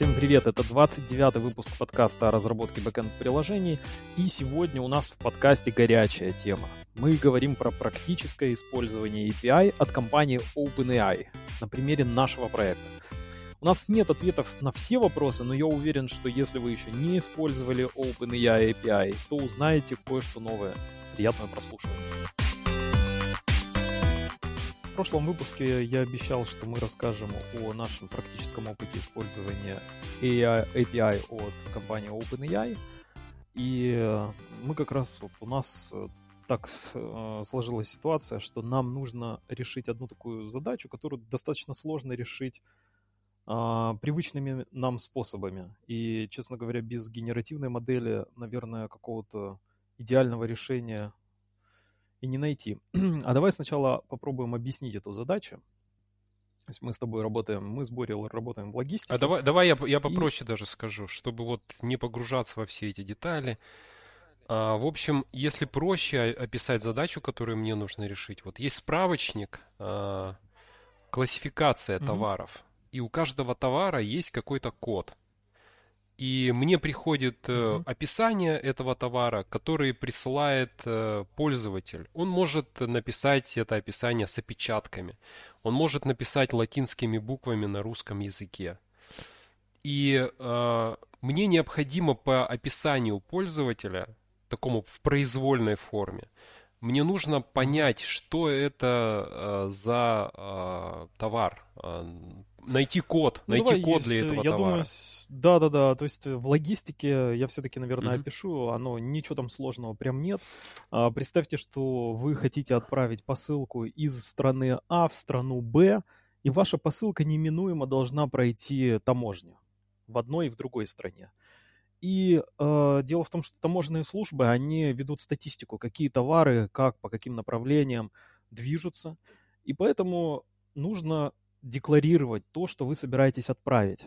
Всем привет, это 29 выпуск подкаста о разработке бэкэнд-приложений, и сегодня у нас в подкасте горячая тема. Мы говорим про практическое использование API от компании OpenAI на примере нашего проекта. У нас нет ответов на все вопросы, но я уверен, что если вы еще не использовали OpenAI API, то узнаете кое-что новое. Приятного прослушивания. Прошлом выпуске я обещал, что мы расскажем о нашем практическом опыте использования AI, API от компании OpenAI. И мы как раз, вот у нас так э, сложилась ситуация, что нам нужно решить одну такую задачу, которую достаточно сложно решить э, привычными нам способами. И, честно говоря, без генеративной модели, наверное, какого-то идеального решения и не найти. А давай сначала попробуем объяснить эту задачу. То есть мы с тобой работаем, мы с Борей работаем в логистике. А давай, давай я, я попроще и... даже скажу, чтобы вот не погружаться во все эти детали. А, в общем, если проще описать задачу, которую мне нужно решить, вот есть справочник, а, классификация mm-hmm. товаров, и у каждого товара есть какой-то код и мне приходит mm-hmm. описание этого товара, который присылает э, пользователь. Он может написать это описание с опечатками. Он может написать латинскими буквами на русском языке. И э, мне необходимо по описанию пользователя, такому в произвольной форме, мне нужно понять, что это э, за э, товар. Э, найти код, ну, найти код для этого я товара. Думаю, да, да, да. То есть в логистике я все-таки, наверное, mm-hmm. опишу. Оно ничего там сложного прям нет. А, представьте, что вы хотите отправить посылку из страны А в страну Б, и ваша посылка неминуемо должна пройти таможню в одной и в другой стране. И э, дело в том, что таможенные службы, они ведут статистику, какие товары, как, по каким направлениям движутся. И поэтому нужно декларировать то, что вы собираетесь отправить.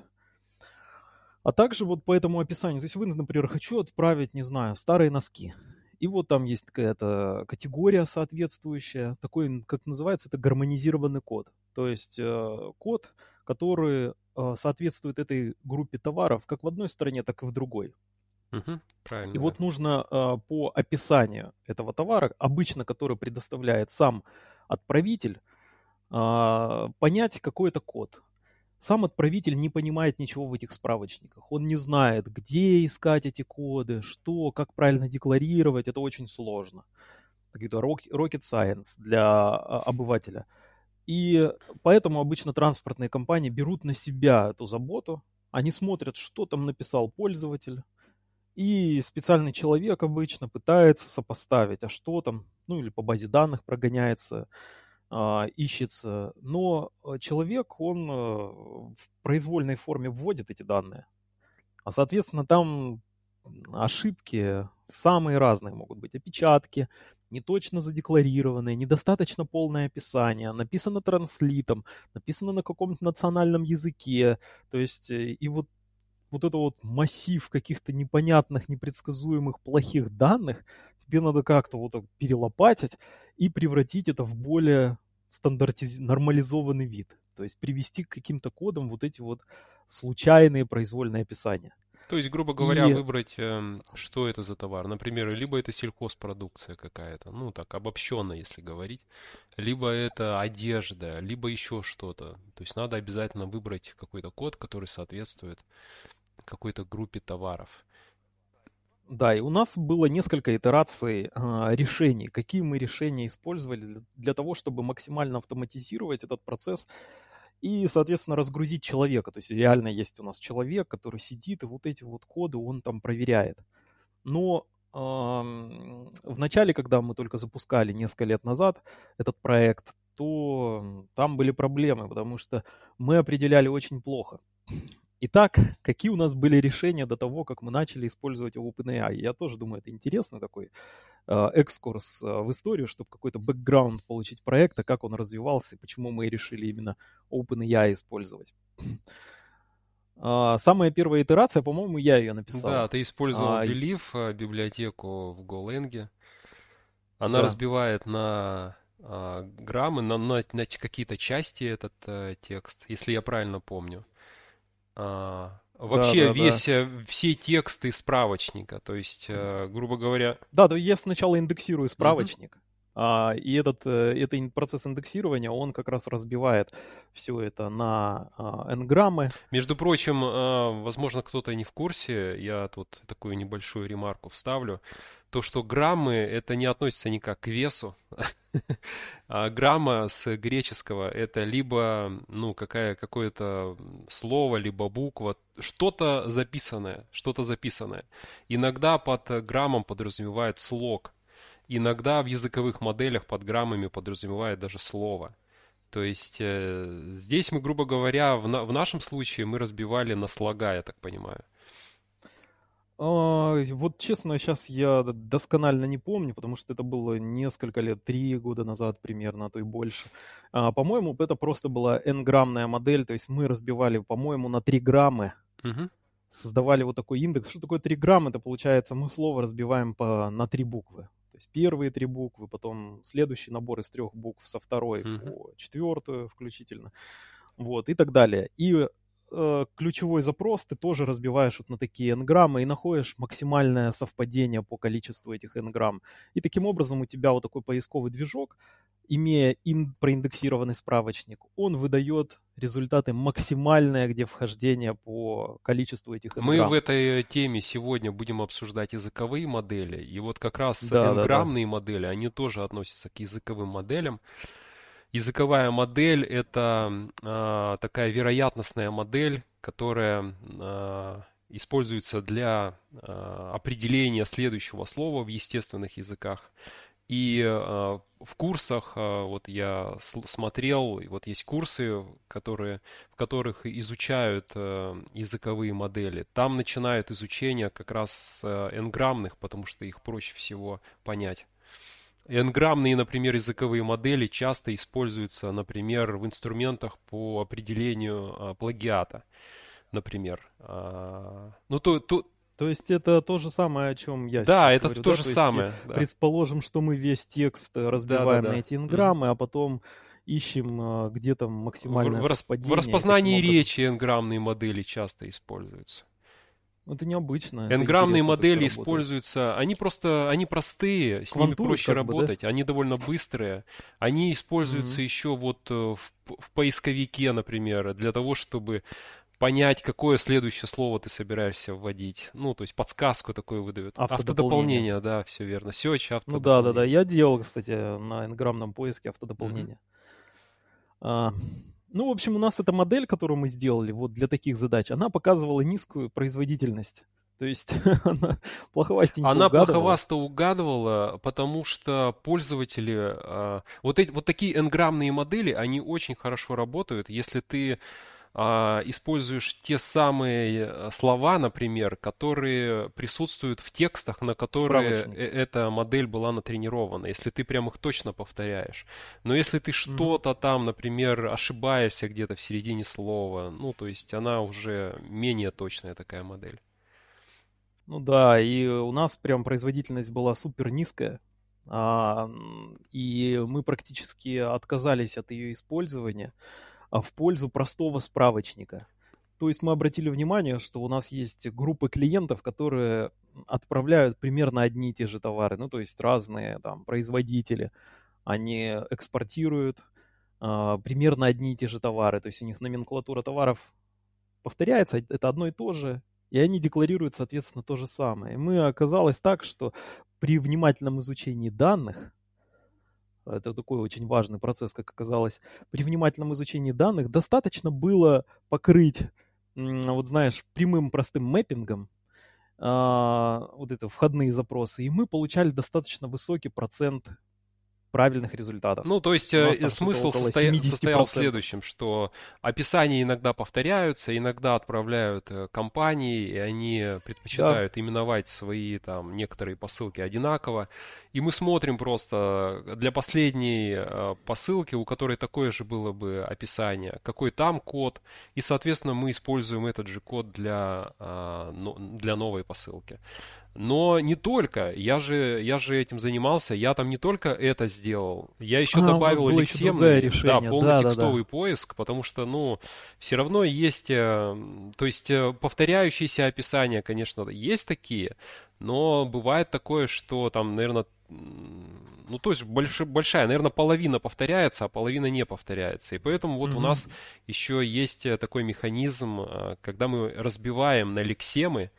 А также вот по этому описанию, то есть вы, например, хочу отправить, не знаю, старые носки. И вот там есть какая-то категория соответствующая, такой, как называется, это гармонизированный код. То есть э, код, который э, соответствует этой группе товаров как в одной стране, так и в другой. Угу, правильно. И вот нужно э, по описанию этого товара, обычно который предоставляет сам отправитель, э, понять какой-то код. Сам отправитель не понимает ничего в этих справочниках. Он не знает, где искать эти коды, что, как правильно декларировать. Это очень сложно. Это rocket science для а, обывателя. И поэтому обычно транспортные компании берут на себя эту заботу. Они смотрят, что там написал пользователь. И специальный человек обычно пытается сопоставить, а что там, ну или по базе данных прогоняется, ищется. Но человек, он э, в произвольной форме вводит эти данные. А соответственно там ошибки самые разные могут быть. Опечатки, неточно задекларированное, недостаточно полное описание, написано транслитом, написано на каком-то национальном языке. То есть э, и вот вот это вот массив каких-то непонятных, непредсказуемых, плохих данных, тебе надо как-то вот так перелопатить и превратить это в более стандартиз... нормализованный вид. То есть привести к каким-то кодам вот эти вот случайные произвольные описания. То есть, грубо говоря, и... выбрать, э, что это за товар. Например, либо это сельхозпродукция какая-то, ну так, обобщенно, если говорить, либо это одежда, либо еще что-то. То есть надо обязательно выбрать какой-то код, который соответствует какой-то группе товаров. Да, и у нас было несколько итераций э, решений, какие мы решения использовали для, того, чтобы максимально автоматизировать этот процесс и, соответственно, разгрузить человека. То есть реально есть у нас человек, который сидит и вот эти вот коды он там проверяет. Но э, в начале, когда мы только запускали несколько лет назад этот проект, то там были проблемы, потому что мы определяли очень плохо. Итак, какие у нас были решения до того, как мы начали использовать OpenAI? Я тоже думаю, это интересный такой э, экскурс э, в историю, чтобы какой-то бэкграунд получить проекта, как он развивался, и почему мы решили именно OpenAI использовать. Uh, самая первая итерация, по-моему, я ее написал. Да, ты использовал Believe, э, библиотеку в GoLang. Она да. разбивает на uh, граммы, на, на, на какие-то части этот uh, текст, если я правильно помню. А, Вообще да, да, весь, да. все тексты справочника, то есть, э, грубо говоря... Да, то я сначала индексирую справочник, и этот, э, этот процесс индексирования, он как раз разбивает все это на а, n-граммы. Между прочим, а, возможно, кто-то не в курсе, я тут такую небольшую ремарку вставлю, то, что граммы, это не относится никак к весу, а грамма с греческого это либо, ну, какая, какое-то слово, либо буква, что-то записанное, что-то записанное. Иногда под граммом подразумевает слог, Иногда в языковых моделях под граммами подразумевает даже слово. То есть э, здесь мы, грубо говоря, в, на, в нашем случае мы разбивали на слога, я так понимаю. А, вот честно, сейчас я досконально не помню, потому что это было несколько лет, три года назад примерно, а то и больше. А, по-моему, это просто была n-граммная модель, то есть мы разбивали, по-моему, на 3 граммы. Угу. Создавали вот такой индекс. Что такое 3 грамма? Это получается, мы слово разбиваем по, на три буквы. Есть первые три буквы, потом следующий набор из трех букв со второй mm-hmm. по четвертую включительно. Вот, и так далее. И э, ключевой запрос ты тоже разбиваешь вот на такие n-граммы и находишь максимальное совпадение по количеству этих n-грамм. И таким образом у тебя вот такой поисковый движок, имея ин, проиндексированный справочник, он выдает результаты максимальное, где вхождение по количеству этих n-грамм. Мы в этой теме сегодня будем обсуждать языковые модели, и вот как раз да, n-граммные да, да. модели, они тоже относятся к языковым моделям. Языковая модель это э, такая вероятностная модель, которая э, используется для э, определения следующего слова в естественных языках. И э, в курсах, э, вот я смотрел, вот есть курсы, которые, в которых изучают э, языковые модели. Там начинают изучение как раз с n-граммных, потому что их проще всего понять. N-граммные, например, языковые модели часто используются, например, в инструментах по определению плагиата, например. А, ну, то, то, то есть это то же самое, о чем я Да, это говорю, то да? же то самое. Есть, да. Предположим, что мы весь текст разбиваем да, да, да. на эти инграммы, mm. а потом ищем, а, где там максимальное в, совпадение. В распознании речи n-граммные модели часто используются. Это необычно. N-граммные модели используются, они просто, они простые, с Квантуют, ними проще работать, бы, да? они довольно быстрые. Они используются mm-hmm. еще вот э, в, в поисковике, например, для того, чтобы понять, какое следующее слово ты собираешься вводить. Ну, то есть подсказку такую выдают. Автодополнение, автодополнение да, все верно. Search, Ну да, да, да. Я делал, кстати, на инграммном поиске автодополнение. Mm-hmm. А, ну, в общем, у нас эта модель, которую мы сделали вот для таких задач, она показывала низкую производительность. То есть она плоховастенько Она угадывала. плоховасто угадывала, потому что пользователи... Э, вот, эти, вот такие n-граммные модели, они очень хорошо работают, если ты а, используешь те самые э, слова, например, которые присутствуют в текстах, на которые э, эта модель была натренирована, если ты прям их точно повторяешь. Но если ты что-то mm-hmm. там, например, ошибаешься где-то в середине слова, ну, то есть она уже менее точная такая модель. Ну да, и у нас прям производительность была супер низкая, а, и мы практически отказались от ее использования. А в пользу простого справочника. То есть мы обратили внимание, что у нас есть группы клиентов, которые отправляют примерно одни и те же товары, ну то есть разные там производители, они экспортируют э, примерно одни и те же товары, то есть у них номенклатура товаров повторяется, это одно и то же, и они декларируют, соответственно, то же самое. И мы оказалось так, что при внимательном изучении данных это такой очень важный процесс, как оказалось. При внимательном изучении данных достаточно было покрыть, вот знаешь, прямым простым мэппингом а, вот это входные запросы, и мы получали достаточно высокий процент правильных результатов. Ну, то есть э, смысл состоя... состоял в следующем, что описания иногда повторяются, иногда отправляют э, компании, и они предпочитают да. именовать свои там некоторые посылки одинаково. И мы смотрим просто для последней э, посылки, у которой такое же было бы описание, какой там код, и, соответственно, мы используем этот же код для, для новой посылки. Но не только. Я же, я же этим занимался. Я там не только это сделал. Я еще а, добавил лексемный, да, полнотекстовый да, да, да. поиск, потому что, ну, все равно есть, э, то есть э, повторяющиеся описания, конечно, есть такие, но бывает такое, что там, наверное, ну, то есть больш, большая, наверное, половина повторяется, а половина не повторяется. И поэтому вот mm-hmm. у нас еще есть э, такой механизм, когда мы разбиваем на лексемы,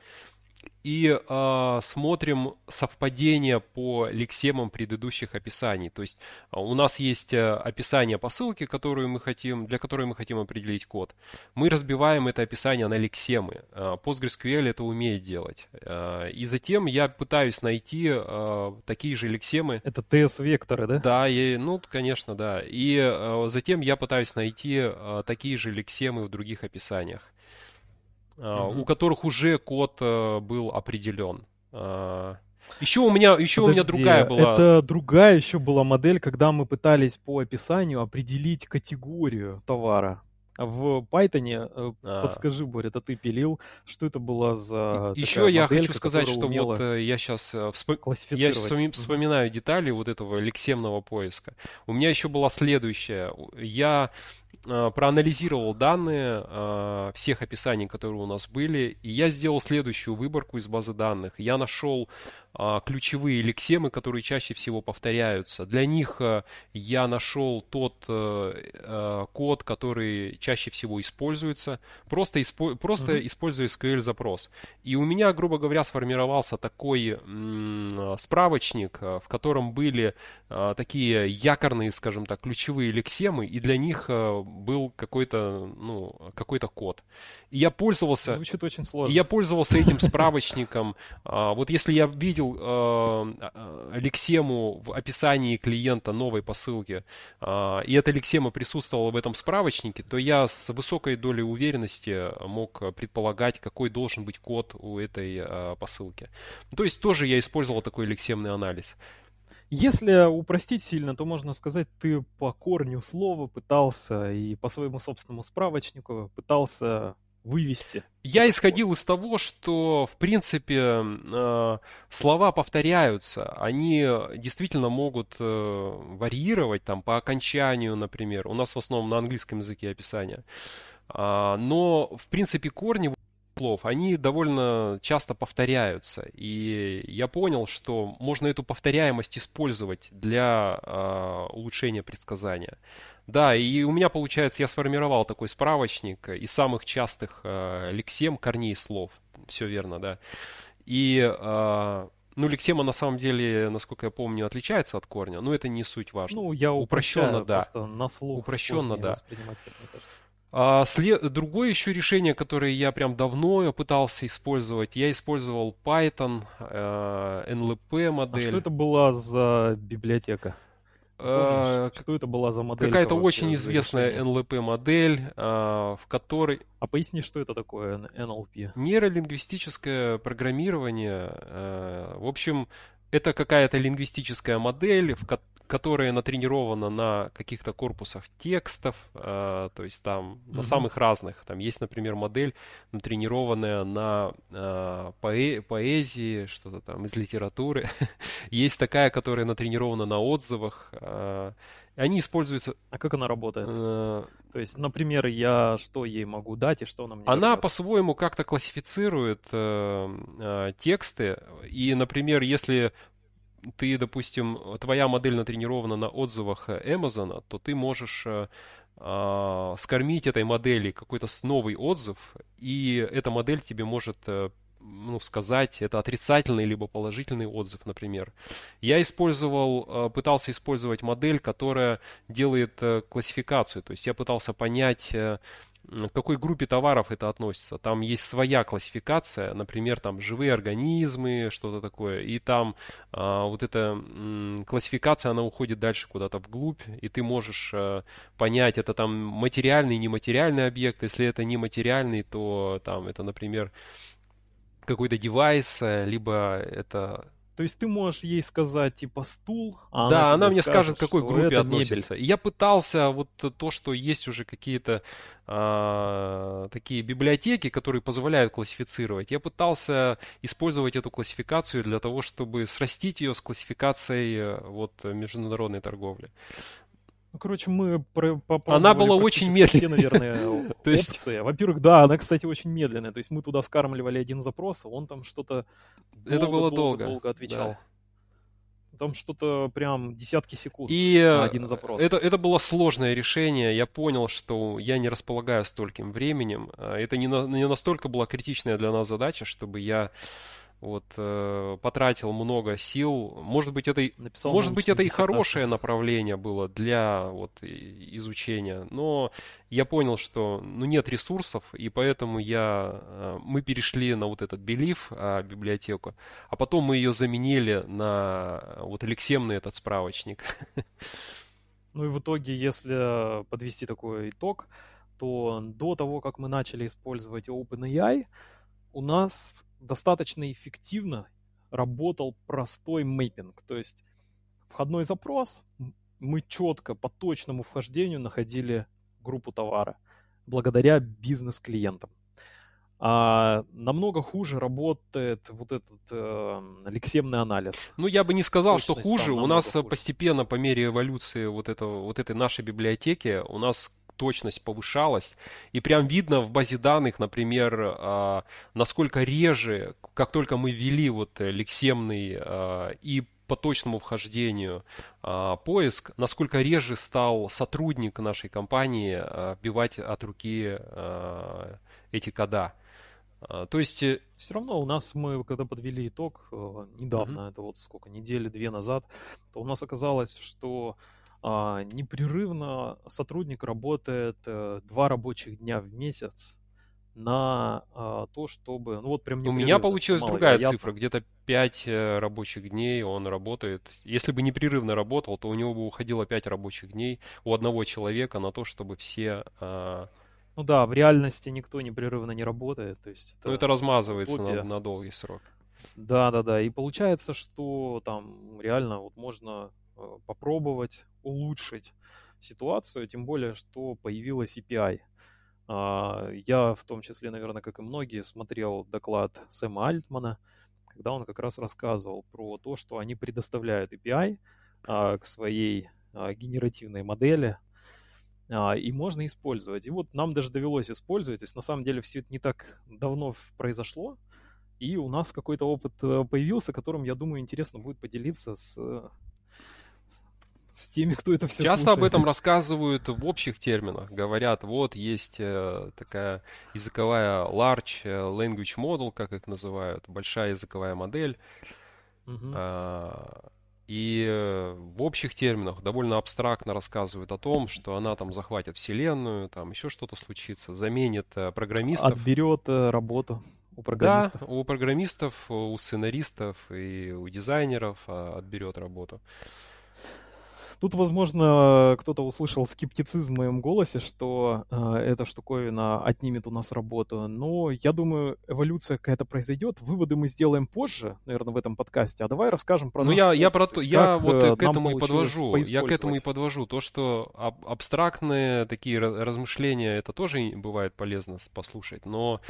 и э, смотрим совпадение по лексемам предыдущих описаний. То есть э, у нас есть э, описание посылки, которую мы хотим, для которой мы хотим определить код. Мы разбиваем это описание на лексемы. Э, PostgreSQL это умеет делать. И затем я пытаюсь найти э, такие же лексемы. Это TS-векторы, да? Да, и, ну, конечно, да. И э, затем я пытаюсь найти э, такие же лексемы в других описаниях mm-hmm. у которых уже код э, был определен. А, еще у меня, еще Подожди, у меня другая была. Это другая еще была модель, когда мы пытались по описанию определить категорию товара. В Python, э, а. подскажи, Боря, это ты пилил, что это была за Еще я хочу сказать, что вот э, я сейчас вспом... я вспоминаю детали вот этого лексемного поиска. У меня еще была следующая. Я Э, проанализировал данные э, всех описаний, которые у нас были, и я сделал следующую выборку из базы данных. Я нашел ключевые лексемы, которые чаще всего повторяются. Для них э, я нашел тот э, э, код, который чаще всего используется, просто, испо просто mm-hmm. используя SQL запрос. И у меня, грубо говоря, сформировался такой справочник, в котором были такие якорные, скажем так, ключевые лексемы, и для них был какой-то ну, какой код. И я пользовался... Звучит очень сложно. И я пользовался этим справочником. А, вот если я видел видел э, э, лексему в описании клиента новой посылки, э, и эта лексема присутствовала в этом справочнике, то я с высокой долей уверенности мог предполагать, какой должен быть код у этой э, посылки. То есть тоже я использовал такой лексемный анализ. Если упростить сильно, то можно сказать, ты по корню слова пытался и по своему собственному справочнику пытался вывести. Я исходил из того, что, в принципе, э, слова повторяются. Они действительно могут э, варьировать там по окончанию, например. У нас в основном на английском языке описание. А, но, в принципе, корни слов, они довольно часто повторяются. И я понял, что можно эту повторяемость использовать для э, улучшения предсказания. Да, и у меня, получается, я сформировал такой справочник из самых частых э, лексем корней слов. Все верно, да. И, э, ну, лексема на самом деле, насколько я помню, отличается от корня, но это не суть важно. Ну, я упрощенно, да. Просто на слух упрощенно, да. воспринимать, как мне кажется. А, след... Другое еще решение, которое я прям давно пытался использовать, я использовал Python, э, NLP модель. А что это была за библиотека? Помнишь, э, что это была за модель? Какая-то очень известная NLP модель, э, в которой... А поясни, что это такое NLP? Нейролингвистическое программирование. Э, в общем, это какая-то лингвистическая модель, в, которая натренирована на каких-то корпусах текстов, э, то есть там mm-hmm. на самых разных. Там есть, например, модель, натренированная на э, поэ- поэзии, что-то там из литературы. есть такая, которая натренирована на отзывах. Э, они используются... А как она работает? Э... То есть, например, я что ей могу дать и что она мне Она по-своему как-то классифицирует э, э, тексты. И, например, если ты, допустим, твоя модель натренирована на отзывах Amazon, то ты можешь скормить этой модели какой-то новый отзыв, и эта модель тебе может ну, сказать, это отрицательный либо положительный отзыв, например. Я использовал, э, пытался использовать модель, которая делает э, классификацию, то есть я пытался понять к какой группе товаров это относится. Там есть своя классификация, например, там живые организмы, что-то такое, и там а, вот эта м, классификация, она уходит дальше куда-то вглубь, и ты можешь а, понять, это там материальный, нематериальный объект, если это нематериальный, то там это, например, какой-то девайс, либо это То есть ты можешь ей сказать типа стул, а да, она, она мне скажет, к какой группе относится. Мебель. Я пытался вот то, что есть уже какие-то а, такие библиотеки, которые позволяют классифицировать. Я пытался использовать эту классификацию для того, чтобы срастить ее с классификацией э, вот международной торговли. Ну, короче, мы про, Она была очень медленная. Все, наверное, опции. Во-первых, да, она, кстати, очень медленная. То есть мы туда скармливали один запрос, а он там что-то Это было долго. долго отвечал. Да. Там что-то прям десятки секунд и на один запрос. Это, это было сложное решение. Я понял, что я не располагаю стольким временем. А это не, на, не настолько была критичная для нас задача, чтобы я вот э, потратил много сил. Может быть, это, Написал может быть, это и хорошее направление было для вот изучения, но я понял, что ну нет ресурсов, и поэтому я э, мы перешли на вот этот Belief э, библиотеку, а потом мы ее заменили на вот элексемный этот справочник. Ну и в итоге, если подвести такой итог, то до того, как мы начали использовать OpenAI, у нас достаточно эффективно работал простой мэппинг. То есть входной запрос, мы четко по точному вхождению находили группу товара благодаря бизнес-клиентам. А намного хуже работает вот этот э, лексемный анализ. Ну, я бы не сказал, Точность что хуже. У нас хуже. постепенно, по мере эволюции вот, этого, вот этой нашей библиотеки, у нас точность повышалась. И прям видно в базе данных, например, а, насколько реже, как только мы ввели вот лексемный а, и по точному вхождению а, поиск, насколько реже стал сотрудник нашей компании вбивать от руки эти кода. То есть... Э, Все равно у нас, мы когда подвели итог э, недавно, mm-hmm. это вот сколько, недели две назад, то у нас оказалось, что а, непрерывно сотрудник работает э, два рабочих дня в месяц на а, то, чтобы... Ну вот прям У меня получилась другая я... цифра, где-то 5 э, рабочих дней он работает. Если бы непрерывно работал, то у него бы уходило 5 рабочих дней у одного человека на то, чтобы все... А... Ну да, в реальности никто непрерывно не работает. То есть это, ну это размазывается на, на долгий срок. Да, да, да. И получается, что там реально вот можно попробовать улучшить ситуацию, тем более, что появилась API. А, я в том числе, наверное, как и многие, смотрел доклад Сэма Альтмана, когда он как раз рассказывал про то, что они предоставляют API а, к своей а, генеративной модели, и можно использовать. И вот нам даже довелось использовать, то есть на самом деле все это не так давно произошло, и у нас какой-то опыт э, появился, которым, я думаю, интересно будет поделиться с с теми, кто это все Часто слушает. об этом рассказывают в общих терминах. Говорят, вот есть э, такая языковая large э, language model, как их называют, большая языковая модель. Угу. А, и э, в общих терминах довольно абстрактно рассказывают о том, что она там захватит вселенную, там еще что-то случится, заменит программистов. Отберет работу у программистов. Да, у программистов, у сценаристов и у дизайнеров а, отберет работу. Тут, возможно, кто-то услышал скептицизм в моем голосе, что э, эта штуковина отнимет у нас работу. Но я думаю, эволюция какая-то произойдет. Выводы мы сделаем позже, наверное, в этом подкасте. А давай расскажем про. Ну я я про то, я вот э, к этому и подвожу. Я к этому и подвожу то, что аб- абстрактные такие размышления это тоже бывает полезно послушать, но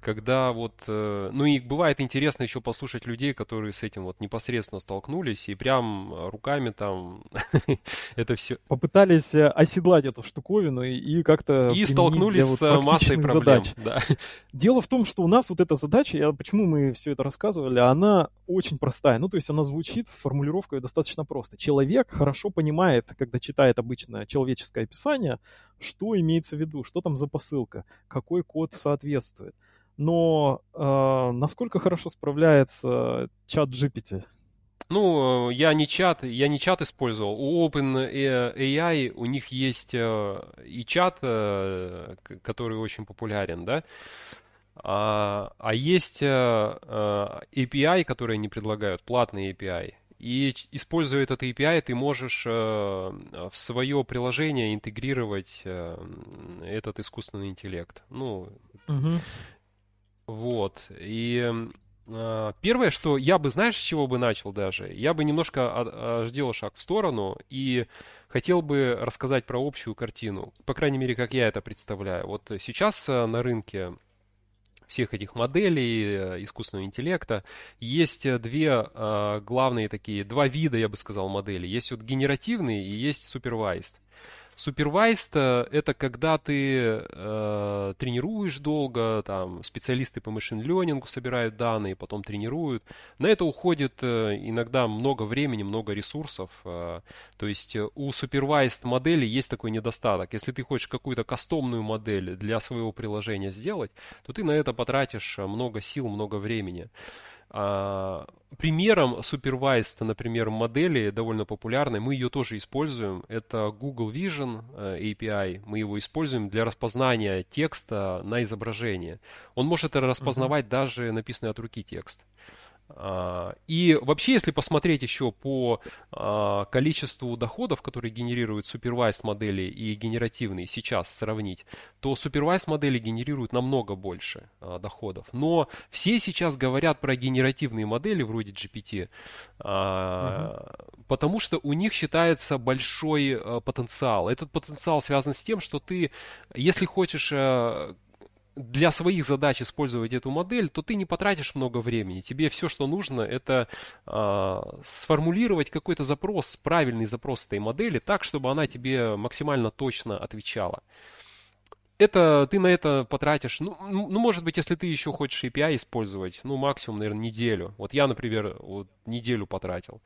когда вот, э, ну и бывает интересно еще послушать людей, которые с этим вот непосредственно столкнулись и прям руками там это все. Попытались э, оседлать эту штуковину и, и как-то... И столкнулись с вот массой проблем. Задач. Да. Дело в том, что у нас вот эта задача, я, почему мы все это рассказывали, она очень простая. Ну, то есть она звучит, формулировка достаточно просто. Человек хорошо понимает, когда читает обычное человеческое описание, что имеется в виду, что там за посылка, какой код соответствует но э, насколько хорошо справляется чат GPT? Ну, я не чат, я не чат использовал. У OpenAI у них есть э, и чат, э, который очень популярен, да. А, а есть API, которые они предлагают, платный API. И используя этот API, ты можешь в свое приложение интегрировать этот искусственный интеллект. Ну, угу. Вот. И А, первое, что я бы, знаешь, с чего бы начал даже? Я бы немножко сделал шаг в сторону и хотел бы рассказать про общую картину. По крайней мере, как я это представляю. Вот сейчас э, на рынке всех этих моделей э, искусственного интеллекта есть э, две главные такие, два вида, я бы сказал, модели. Есть вот генеративный и есть супервайзд. Супервайст это когда ты э, тренируешь долго, там специалисты по машин ленингу собирают данные, потом тренируют. На это уходит э, иногда много времени, много ресурсов. Э, то есть э, у супервайст модели есть такой недостаток. Если ты хочешь какую-то кастомную модель для своего приложения сделать, то ты на это потратишь много сил, много времени. А, примером supervised, например, модели довольно популярной, мы ее тоже используем. Это Google Vision э, API. Мы его используем для распознания текста на изображение. Он может распознавать uh-huh. даже написанный от руки текст. А, и вообще, если посмотреть еще по а, количеству доходов, которые генерируют supervised модели и генеративные сейчас сравнить, то supervised модели генерируют намного больше а, доходов. Но все сейчас говорят про генеративные модели вроде GPT, угу. потому что у них считается большой потенциал. Этот потенциал связан с тем, что ты, если хочешь для своих задач использовать эту модель, то ты не потратишь много времени. Тебе все, что нужно, это э, сформулировать какой-то запрос, правильный запрос этой модели, так, чтобы она тебе максимально точно отвечала. Это ты на это потратишь, ну, ну, может быть, если ты еще хочешь API использовать, ну, максимум, наверное, неделю. Вот я, например, вот неделю потратил.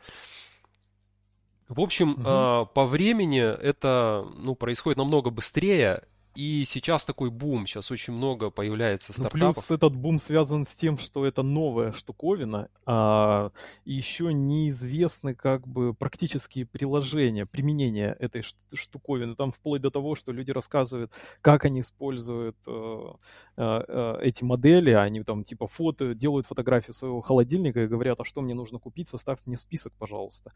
В общем, угу. э, по времени это ну, происходит намного быстрее, и сейчас такой бум, сейчас очень много появляется стартапов. Ну, плюс этот бум связан с тем, что это новая штуковина, а еще неизвестны как бы практические приложения, применения этой штуковины. Там вплоть до того, что люди рассказывают, как они используют э, э, э, эти модели, они там типа фото, делают фотографию своего холодильника и говорят, а что мне нужно купить, составь мне список, пожалуйста.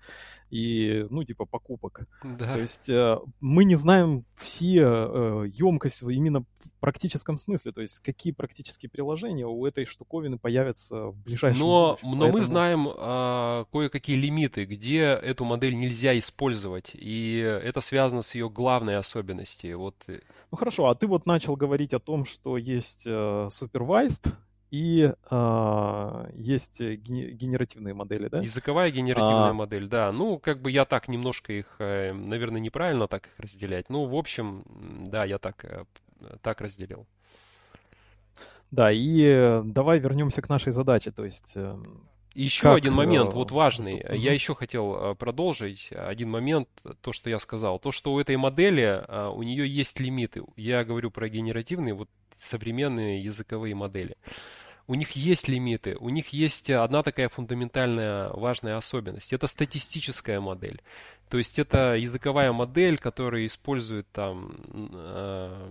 И, ну, типа покупок. Да. То есть э, мы не знаем все э, емкость именно в практическом смысле, то есть какие практические приложения у этой штуковины появятся в ближайшем но, будущем. Но Поэтому... мы знаем а, кое-какие лимиты, где эту модель нельзя использовать, и это связано с ее главной особенностью. Вот. Э, ну хорошо, а ты вот начал говорить о том, что есть э, supervised, и э, есть генеративные модели, да? Языковая генеративная а... модель, да. Ну, как бы я так немножко их, э, наверное, неправильно так их разделять. Ну, в общем, да, я так, э, так разделил. Да, и давай вернемся к нашей задаче, то есть... Э, еще как... один момент, вот важный. Uh-huh. Я еще хотел продолжить один момент, то, что я сказал. То, что у этой модели, у нее есть лимиты. Я говорю про генеративные, вот современные языковые модели. У них есть лимиты, у них есть одна такая фундаментальная важная особенность. Это статистическая модель. То есть это языковая модель, которая использует там э,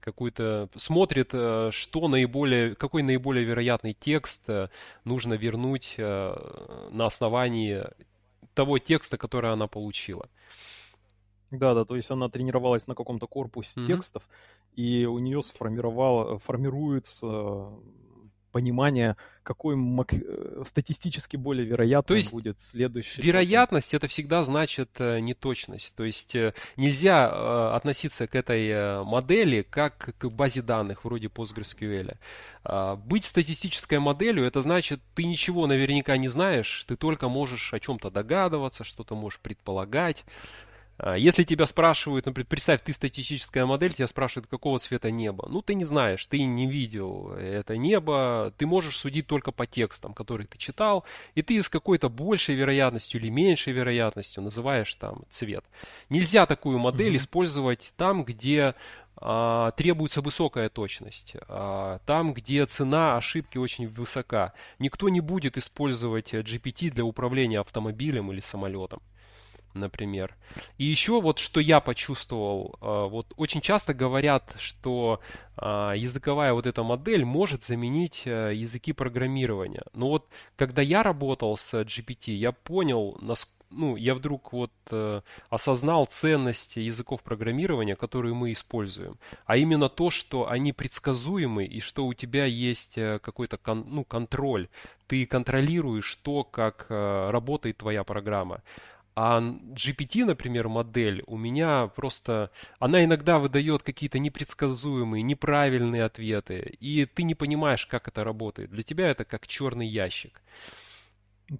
какую-то смотрит, э, что наиболее, какой наиболее вероятный текст э, нужно вернуть на основании того текста, который она получила. Да, да, то есть она тренировалась на каком-то корпусе mm-hmm. текстов, и у нее сформировало, формируется понимание, какой мак... Э, статистически более есть будет следующий. Вероятность это всегда значит э, неточность. То есть э, нельзя относиться к этой модели как к базе данных вроде PostgreSQL. А, быть статистической моделью это значит, ты ничего наверняка не знаешь, ты только можешь о чем-то догадываться, что-то можешь предполагать. А, если тебя спрашивают, например, представь, ты статистическая модель, тебя спрашивают, какого цвета небо. Ну, ты не знаешь, ты не видел это небо, ты можешь судить только по текстам, которые ты читал, и ты с какой-то большей вероятностью или меньшей вероятностью называешь там цвет. Нельзя такую модель mm-hmm. использовать там, где а, требуется высокая точность, а, там, где цена ошибки очень высока. Никто не будет использовать GPT для управления автомобилем или самолетом например. И еще вот что я почувствовал, а, вот очень часто говорят, что а, языковая вот эта модель может заменить языки программирования. Но вот когда я работал с GPT, я понял, ну, я вдруг вот э, осознал ценность языков программирования, которые мы используем, а именно то, что они предсказуемы и что у тебя есть э, какой-то кон, ну, контроль, ты контролируешь то, как э, работает твоя программа. А GPT, например, модель, у меня просто... Она иногда выдает какие-то непредсказуемые, неправильные ответы, и ты не понимаешь, как это работает. Для тебя это как черный ящик.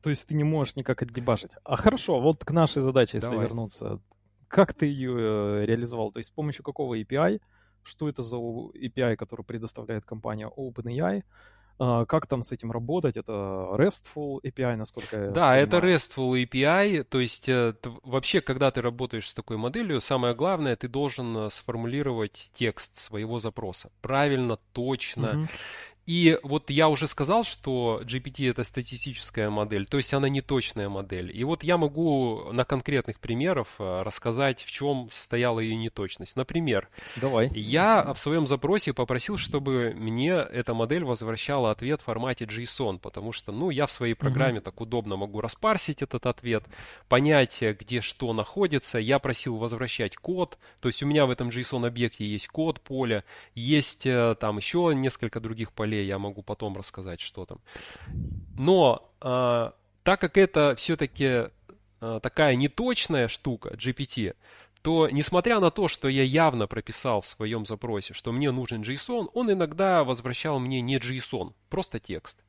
То есть ты не можешь никак отдебашить. А хорошо, вот к нашей задаче, если Давай. вернуться. Как ты ее э, реализовал? То есть с помощью какого API? Что это за API, который предоставляет компания OpenAI? А, как там с этим работать? Это RESTful API, насколько я Да, понимаю. это RESTful API. То есть э, вообще, когда ты работаешь с такой моделью, самое главное, ты должен э, сформулировать текст своего запроса правильно, точно. Угу. И вот я уже сказал, что GPT это статистическая модель, то есть она не точная модель. И вот я могу на конкретных примерах э, рассказать, в чем состояла ее неточность. Например, Давай. я в своем запросе попросил, чтобы мне эта модель возвращала ответ в формате JSON, потому что, ну, я в своей программе mm-hmm. так удобно могу распарсить этот ответ, понять, где что находится. Я просил возвращать код, то есть у меня в этом JSON объекте есть код поля, есть э, там еще несколько других полей я могу потом рассказать, что там. Но э, так как это все-таки э, такая неточная штука, GPT, то несмотря на то, что я явно прописал в своем запросе, что мне нужен JSON, он иногда возвращал мне не JSON, просто текст.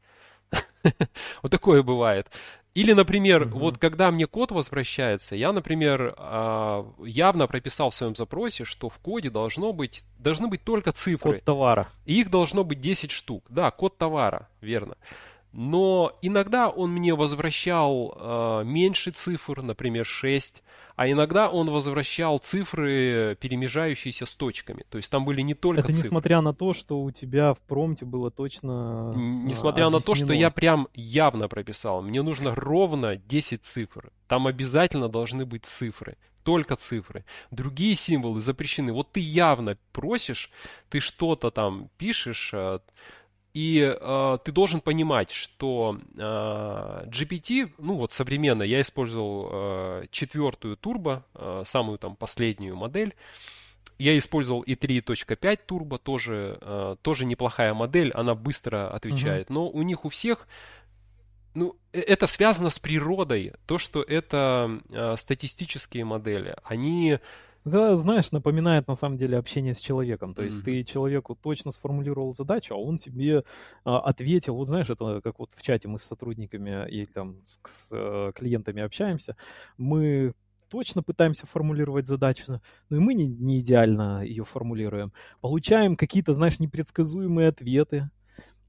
Вот такое бывает. Или, например, угу. вот когда мне код возвращается, я, например, а, явно прописал в своем запросе, что в коде должно быть, должны быть только цифры. Код товара. И их должно быть 10 штук. Да, код товара, верно. Но иногда он мне возвращал э, меньше цифр, например, 6, а иногда он возвращал цифры, перемежающиеся с точками. То есть там были не только Это цифры. несмотря на то, что у тебя в промте было точно Несмотря объяснено. на то, что я прям явно прописал. Мне нужно ровно 10 цифр. Там обязательно должны быть цифры только цифры. Другие символы запрещены. Вот ты явно просишь, ты что-то там пишешь, э, и э, ты должен понимать, что э, GPT, ну вот современно, я использовал э, четвертую турбо, э, самую там последнюю модель. Я использовал и 3.5 турбо, тоже, э, тоже неплохая модель, она быстро отвечает. Uh-huh. Но у них у всех, ну, э, это связано с природой. То, что это э, статистические модели, они да, знаешь, напоминает на самом деле общение с человеком. То есть mm-hmm. ты человеку точно сформулировал задачу, а он тебе а, ответил. Вот знаешь, это как вот в чате мы с сотрудниками и там с, с э, клиентами общаемся. Мы точно пытаемся формулировать задачу, но и мы не, не идеально ее формулируем. Получаем какие-то, знаешь, непредсказуемые ответы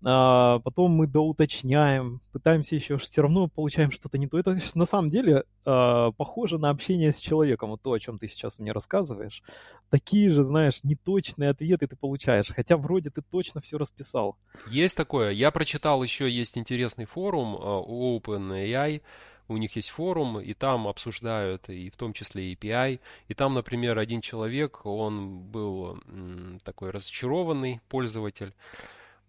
а, потом мы доуточняем, пытаемся еще, все равно получаем что-то не то. Это на самом деле а, похоже на общение с человеком, вот то, о чем ты сейчас мне рассказываешь. Такие же, знаешь, неточные ответы ты получаешь, хотя вроде ты точно все расписал. Есть такое. Я прочитал еще, есть интересный форум а, у OpenAI, у них есть форум, и там обсуждают, и в том числе API. И там, например, один человек, он был такой разочарованный пользователь,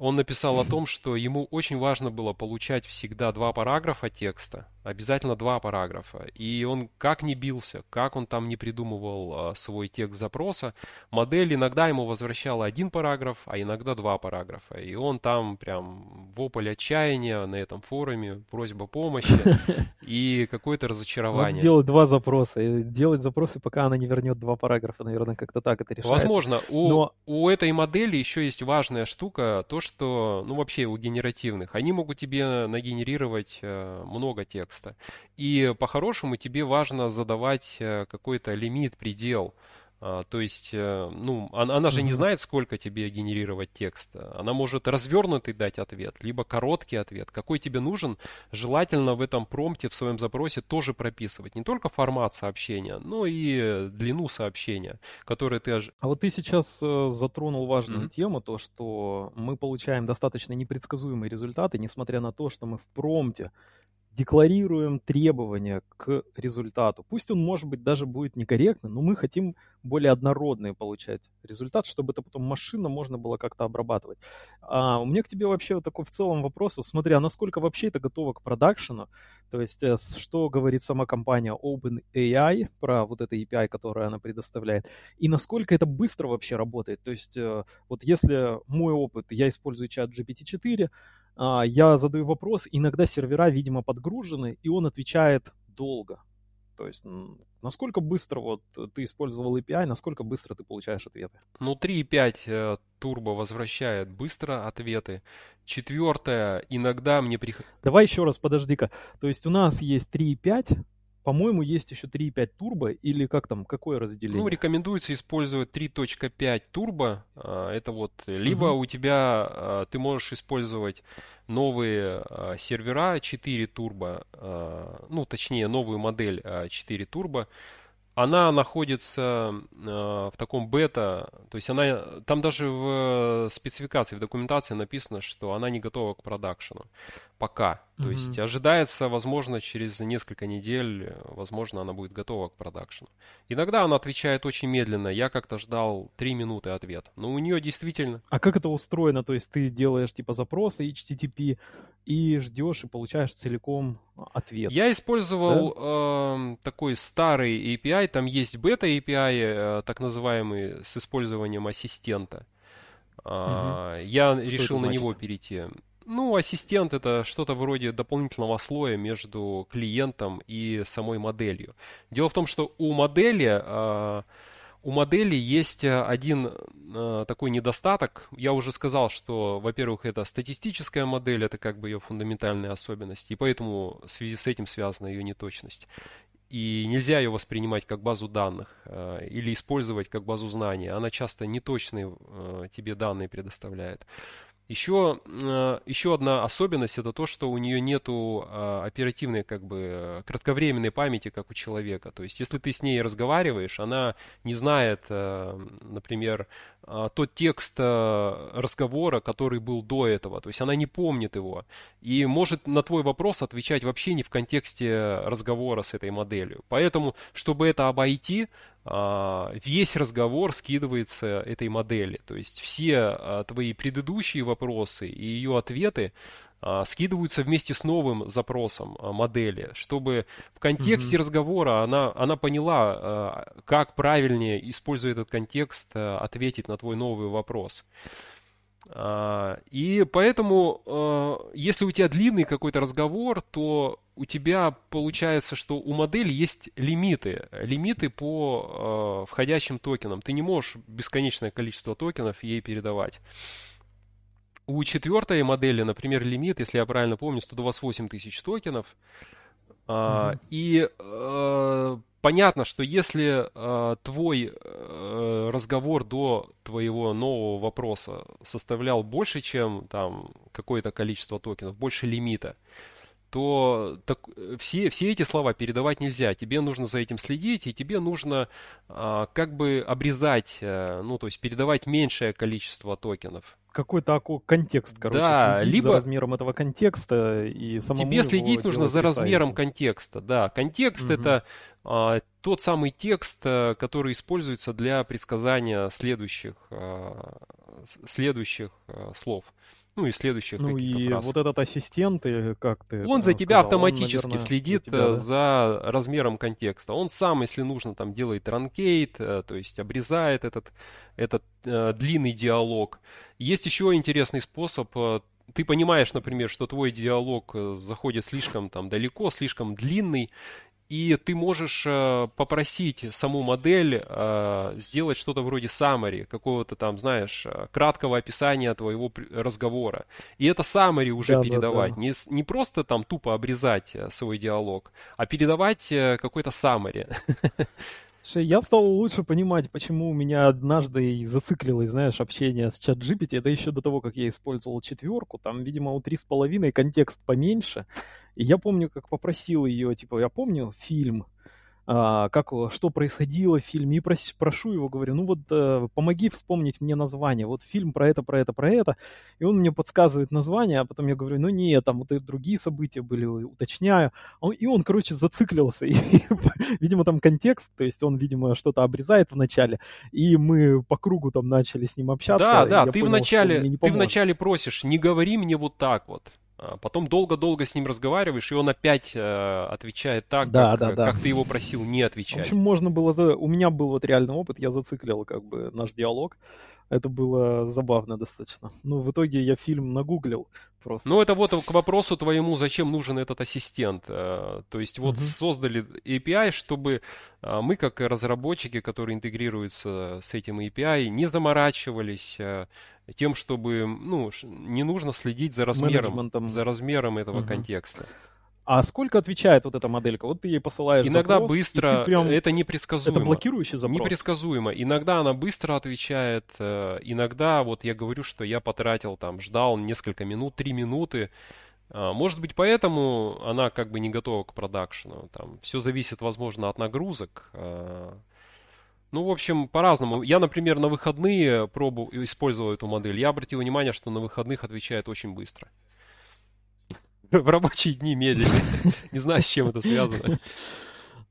он написал о том, что ему очень важно было получать всегда два параграфа текста, обязательно два параграфа. И он как не бился, как он там не придумывал а, свой текст запроса, модель иногда ему возвращала один параграф, а иногда два параграфа. И он там прям вопль отчаяния на этом форуме, просьба помощи и какое-то разочарование. Делать два запроса. Делать запросы, пока она не вернет два параграфа, наверное, как-то так это решается. Возможно. У, Но... у этой модели еще есть важная штука, то, что, ну вообще у генеративных, они могут тебе нагенерировать э, много текста текста. И по-хорошему тебе важно задавать э, какой-то лимит, предел. А, то есть, э, ну, она, она же не знает, сколько тебе генерировать текст. Она может развернутый дать ответ, либо короткий ответ. Какой тебе нужен, желательно в этом промпте, в своем запросе тоже прописывать. Не только формат сообщения, но и длину сообщения, которое ты... А вот ты сейчас э, затронул важную mm-hmm. тему, то, что мы получаем достаточно непредсказуемые результаты, несмотря на то, что мы в промпте декларируем требования к результату. Пусть он, может быть, даже будет некорректный, но мы хотим более однородный получать результат, чтобы это потом машина можно было как-то обрабатывать. А у меня к тебе вообще такой в целом вопрос. Смотри, а насколько вообще это готово к продакшену? То есть, э, что говорит сама компания OpenAI про вот это API, которое она предоставляет, и насколько это быстро вообще работает. То есть, э, вот если мой опыт, я использую чат GPT-4, а, я задаю вопрос, иногда сервера, видимо, подгружены, и он отвечает долго. То есть, насколько быстро вот ты использовал API, насколько быстро ты получаешь ответы? Ну, 3.5 Turbo возвращает быстро ответы. Четвертое, иногда мне приходит... Давай еще раз, подожди-ка. То есть у нас есть 3.5, по-моему, есть еще 3.5 турбо или как там, какое разделение? Ну, рекомендуется использовать 3.5 турбо. А, это вот либо угу. у тебя а, ты можешь использовать новые а, сервера 4 турбо, ну, точнее, новую модель 4 турбо она находится э, в таком бета, то есть она, там даже в спецификации, в документации написано, что она не готова к продакшену пока. То mm-hmm. есть ожидается, возможно, через несколько недель, возможно, она будет готова к продакшену. Иногда она отвечает очень медленно. Я как-то ждал 3 минуты ответ. Но у нее действительно... А как это устроено? То есть ты делаешь типа запросы HTTP и ждешь и получаешь целиком ответ. Я использовал да? э, такой старый API, там есть бета-API, э, так называемый, с использованием ассистента. Угу. Я Что решил на него перейти. Ну, ассистент это что-то вроде дополнительного слоя между клиентом и самой моделью. Дело в том, что у модели э, у модели есть один э, такой недостаток. Я уже сказал, что, во-первых, это статистическая модель, это как бы ее фундаментальная особенность, и поэтому в связи с этим связана ее неточность. И нельзя ее воспринимать как базу данных э, или использовать как базу знаний. Она часто неточные э, тебе данные предоставляет. Еще, э, еще одна особенность это то, что у нее нету э, оперативной, как бы, кратковременной памяти, как у человека. То есть, если ты с ней разговариваешь, она не знает, э, например, тот текст разговора, который был до этого. То есть, она не помнит его. И может на твой вопрос отвечать вообще не в контексте разговора с этой моделью. Поэтому, чтобы это обойти, а, весь разговор скидывается этой модели. То есть все а, твои предыдущие вопросы и ее ответы а, скидываются вместе с новым запросом модели, чтобы в контексте mm-hmm. разговора она, она поняла, как правильнее, используя этот контекст, ответить на твой новый вопрос. И поэтому, если у тебя длинный какой-то разговор, то у тебя получается, что у модели есть лимиты, лимиты по э, входящим токенам. Ты не можешь бесконечное количество токенов ей передавать. У четвертой модели, например, лимит, если я правильно помню, 128 тысяч токенов. Mm-hmm. И э, понятно, что если э, твой э, разговор до твоего нового вопроса составлял больше, чем там какое-то количество токенов, больше лимита, то так, все, все эти слова передавать нельзя. Тебе нужно за этим следить, и тебе нужно а, как бы обрезать, а, ну, то есть передавать меньшее количество токенов. Какой-то контекст, короче, да, либо за размером этого контекста и самому Тебе следить нужно за размером контекста, да. Контекст угу. это а, тот самый текст, а, который используется для предсказания следующих, а, следующих а, слов ну и следующих ну и фраз. вот этот ассистент, как ты Он за тебя сказал, автоматически он, наверное, следит за, тебя, да? за размером контекста. Он сам, если нужно, там делает транкейт, э, то есть обрезает этот, этот э, длинный диалог. Есть еще интересный способ э, ты понимаешь, например, что твой диалог э, заходит слишком там далеко, слишком длинный, и ты можешь э, попросить саму модель э, сделать что-то вроде summary, какого-то там, знаешь, э, краткого описания твоего разговора. И это summary уже да, передавать. Да, да. Не, не просто там тупо обрезать свой диалог, а передавать какой-то summary. Я стал лучше понимать, почему у меня однажды зациклилось, знаешь, общение с чат GPT. Это еще до того, как я использовал четверку. Там, видимо, у три с половиной контекст поменьше. И я помню, как попросил ее, типа, я помню фильм, а, как, что происходило в фильме, и прос, прошу его, говорю, ну вот э, помоги вспомнить мне название, вот фильм про это, про это, про это, и он мне подсказывает название, а потом я говорю, ну нет, там вот и другие события были, уточняю, он, и он, короче, зациклился, и, видимо, там контекст, то есть он, видимо, что-то обрезает в начале, и мы по кругу там начали с ним общаться. Да, да, ты, понял, вначале, ты вначале просишь, не говори мне вот так вот, А потом долго-долго с ним разговариваешь, и он опять э, отвечает так, да, как, да, да. как ты его просил не отвечать. В общем, можно было... За... У меня был вот реальный опыт, я зациклил как бы наш диалог. Это было забавно достаточно. Ну, в итоге я фильм нагуглил просто. Ну, это вот к вопросу твоему, зачем нужен этот ассистент. Э, то есть вот угу. создали API, чтобы э, мы, как разработчики, которые интегрируются с этим API, не заморачивались э, тем, чтобы, ну, не нужно следить за размером, за размером этого угу. контекста. А сколько отвечает вот эта моделька? Вот ты ей посылаешь Иногда запрос, быстро, прям... это непредсказуемо. Это блокирующий запрос? Непредсказуемо. Иногда она быстро отвечает, э, иногда, вот я говорю, что я потратил там, ждал несколько минут, три минуты. А, может быть, поэтому она как бы не готова к продакшену. Там все зависит, возможно, от нагрузок. А. Ну, в общем, по-разному. Я, например, на выходные пробу использовал эту модель. Я обратил внимание, что на выходных отвечает очень быстро в рабочие дни медленнее. Не знаю, с чем это связано.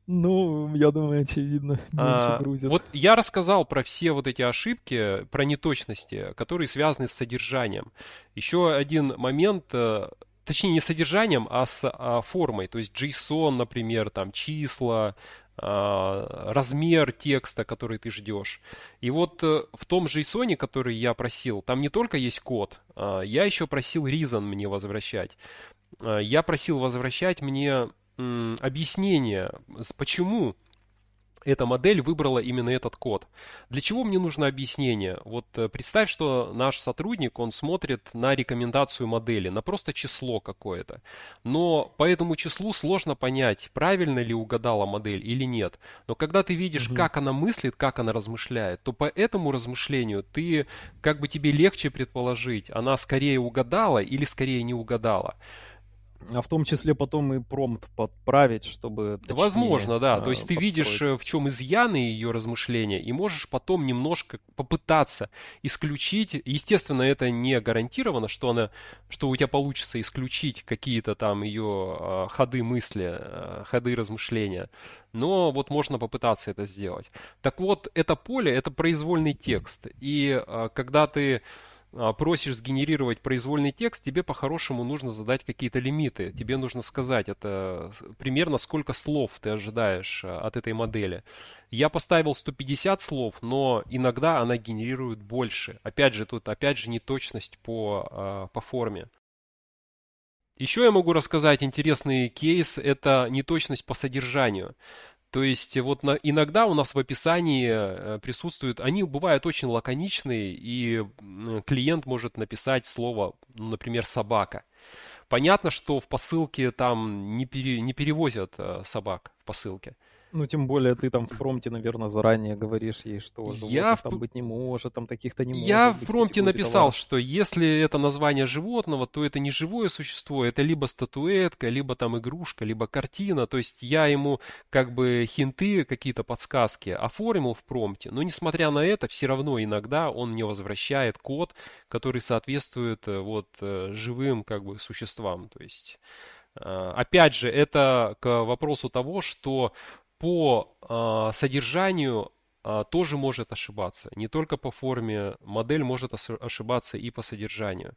Ну, я думаю, очевидно, меньше а, грузят. Вот я рассказал про все вот эти ошибки, про неточности, которые связаны с содержанием. Еще один момент, э, точнее не содержанием, а с а, формой. То есть JSON, например, там числа, а, размер текста, который ты ждешь. И вот э, в том JSON, который я просил, там не только есть код, а, я еще просил reason мне возвращать. Э, я просил возвращать мне объяснение, почему эта модель выбрала именно этот код. Для чего мне нужно объяснение? Вот э, представь, что наш сотрудник, он смотрит на рекомендацию модели, на просто число какое-то. Но по этому числу сложно понять, правильно ли угадала модель или нет. Но когда ты видишь, угу. как она мыслит, как она размышляет, то по этому размышлению ты, как бы тебе легче предположить, она скорее угадала или скорее не угадала. А в том числе потом и промпт подправить, чтобы точнее, Возможно, да. А, То есть ты видишь, э, в чем изъяны ее размышления, и можешь потом немножко попытаться исключить. Естественно, это не гарантировано, что, она, что у тебя получится исключить какие-то там ее э, ходы мысли, э, ходы размышления. Но вот можно попытаться это сделать. Так вот, это поле, это произвольный текст. И когда ты а, просишь сгенерировать произвольный текст, тебе по-хорошему нужно задать какие-то лимиты. Тебе нужно сказать, это примерно сколько слов ты ожидаешь а, от этой модели. Я поставил 150 слов, но иногда она генерирует больше. Опять же, тут опять же неточность по, а, по форме. Еще я могу рассказать интересный кейс, это неточность по содержанию. То есть вот на, иногда у нас в описании э, присутствуют, они бывают очень лаконичные, и клиент может написать слово, ну, например, собака. Понятно, что в посылке там не, пере, не перевозят э, собак в посылке. Ну, тем более ты там в промте, наверное, заранее говоришь ей, что я в... там быть не может, там таких-то не может. Я в промте написал, товар. что если это название животного, то это не живое существо, это либо статуэтка, либо там игрушка, либо картина. То есть я ему как бы хинты, какие-то подсказки оформил в промте, но несмотря на это, все равно иногда он мне возвращает код, который соответствует э, вот э, живым как бы существам. То есть э, Опять же, это к вопросу того, что по э, содержанию э, тоже может ошибаться. Не только по форме, модель может ошибаться и по содержанию.